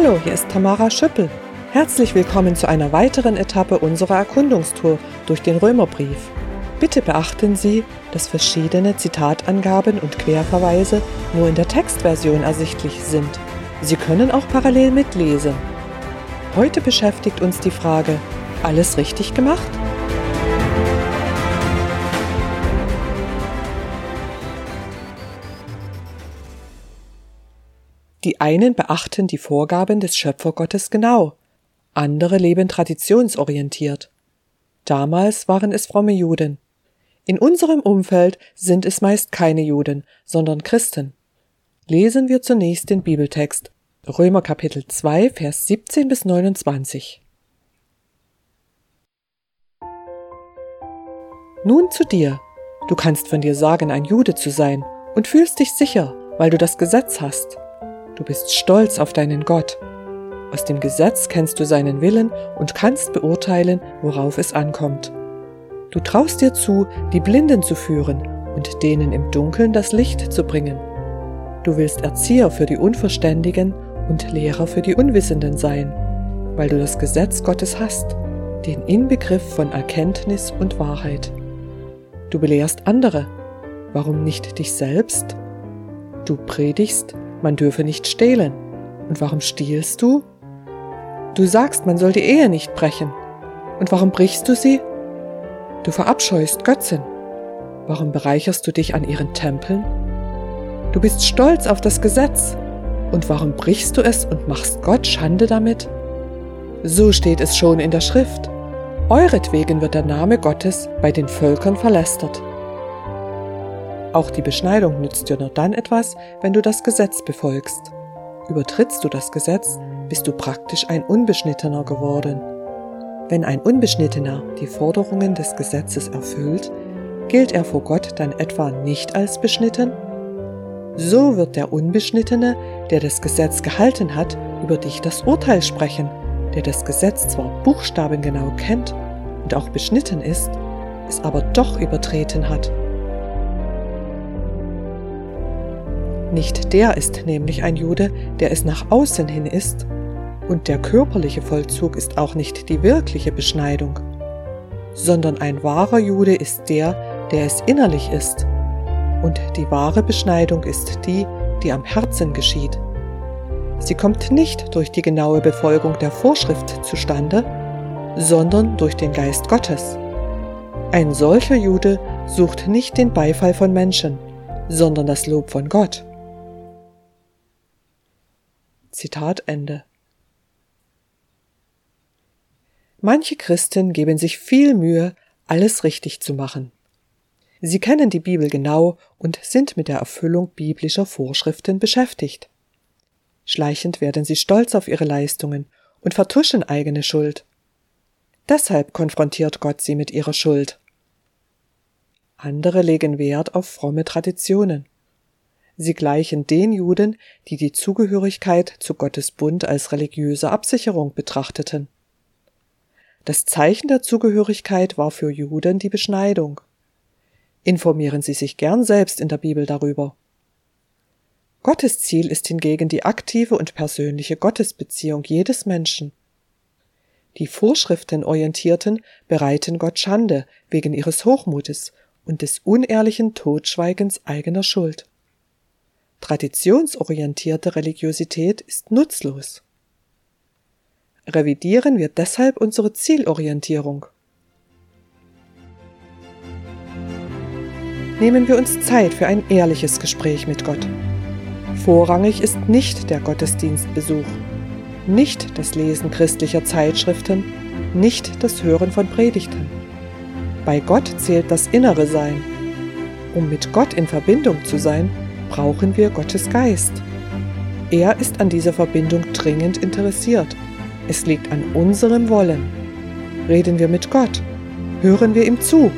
Hallo, hier ist Tamara Schüppel. Herzlich willkommen zu einer weiteren Etappe unserer Erkundungstour durch den Römerbrief. Bitte beachten Sie, dass verschiedene Zitatangaben und Querverweise nur in der Textversion ersichtlich sind. Sie können auch parallel mitlesen. Heute beschäftigt uns die Frage, alles richtig gemacht? Die einen beachten die Vorgaben des Schöpfergottes genau, andere leben traditionsorientiert. Damals waren es fromme Juden. In unserem Umfeld sind es meist keine Juden, sondern Christen. Lesen wir zunächst den Bibeltext Römer Kapitel 2, Vers 17 bis 29. Nun zu dir. Du kannst von dir sagen, ein Jude zu sein und fühlst dich sicher, weil du das Gesetz hast. Du bist stolz auf deinen Gott. Aus dem Gesetz kennst du seinen Willen und kannst beurteilen, worauf es ankommt. Du traust dir zu, die Blinden zu führen und denen im Dunkeln das Licht zu bringen. Du willst Erzieher für die Unverständigen und Lehrer für die Unwissenden sein, weil du das Gesetz Gottes hast, den Inbegriff von Erkenntnis und Wahrheit. Du belehrst andere, warum nicht dich selbst? Du predigst, man dürfe nicht stehlen. Und warum stiehlst du? Du sagst, man soll die Ehe nicht brechen. Und warum brichst du sie? Du verabscheust Götzen. Warum bereicherst du dich an ihren Tempeln? Du bist stolz auf das Gesetz. Und warum brichst du es und machst Gott Schande damit? So steht es schon in der Schrift. Euretwegen wird der Name Gottes bei den Völkern verlästert. Auch die Beschneidung nützt dir nur dann etwas, wenn du das Gesetz befolgst. Übertrittst du das Gesetz, bist du praktisch ein Unbeschnittener geworden. Wenn ein Unbeschnittener die Forderungen des Gesetzes erfüllt, gilt er vor Gott dann etwa nicht als beschnitten? So wird der Unbeschnittene, der das Gesetz gehalten hat, über dich das Urteil sprechen, der das Gesetz zwar buchstabengenau kennt und auch beschnitten ist, es aber doch übertreten hat. Nicht der ist nämlich ein Jude, der es nach außen hin ist, und der körperliche Vollzug ist auch nicht die wirkliche Beschneidung, sondern ein wahrer Jude ist der, der es innerlich ist. Und die wahre Beschneidung ist die, die am Herzen geschieht. Sie kommt nicht durch die genaue Befolgung der Vorschrift zustande, sondern durch den Geist Gottes. Ein solcher Jude sucht nicht den Beifall von Menschen, sondern das Lob von Gott. Zitat Ende. Manche Christen geben sich viel Mühe, alles richtig zu machen. Sie kennen die Bibel genau und sind mit der Erfüllung biblischer Vorschriften beschäftigt. Schleichend werden sie stolz auf ihre Leistungen und vertuschen eigene Schuld. Deshalb konfrontiert Gott sie mit ihrer Schuld. Andere legen Wert auf fromme Traditionen. Sie gleichen den Juden, die die Zugehörigkeit zu Gottes Bund als religiöse Absicherung betrachteten. Das Zeichen der Zugehörigkeit war für Juden die Beschneidung. Informieren Sie sich gern selbst in der Bibel darüber. Gottes Ziel ist hingegen die aktive und persönliche Gottesbeziehung jedes Menschen. Die Vorschriftenorientierten bereiten Gott Schande wegen ihres Hochmutes und des unehrlichen Totschweigens eigener Schuld. Traditionsorientierte Religiosität ist nutzlos. Revidieren wir deshalb unsere Zielorientierung. Nehmen wir uns Zeit für ein ehrliches Gespräch mit Gott. Vorrangig ist nicht der Gottesdienstbesuch, nicht das Lesen christlicher Zeitschriften, nicht das Hören von Predigten. Bei Gott zählt das innere Sein. Um mit Gott in Verbindung zu sein, brauchen wir Gottes Geist. Er ist an dieser Verbindung dringend interessiert. Es liegt an unserem Wollen. Reden wir mit Gott. Hören wir ihm zu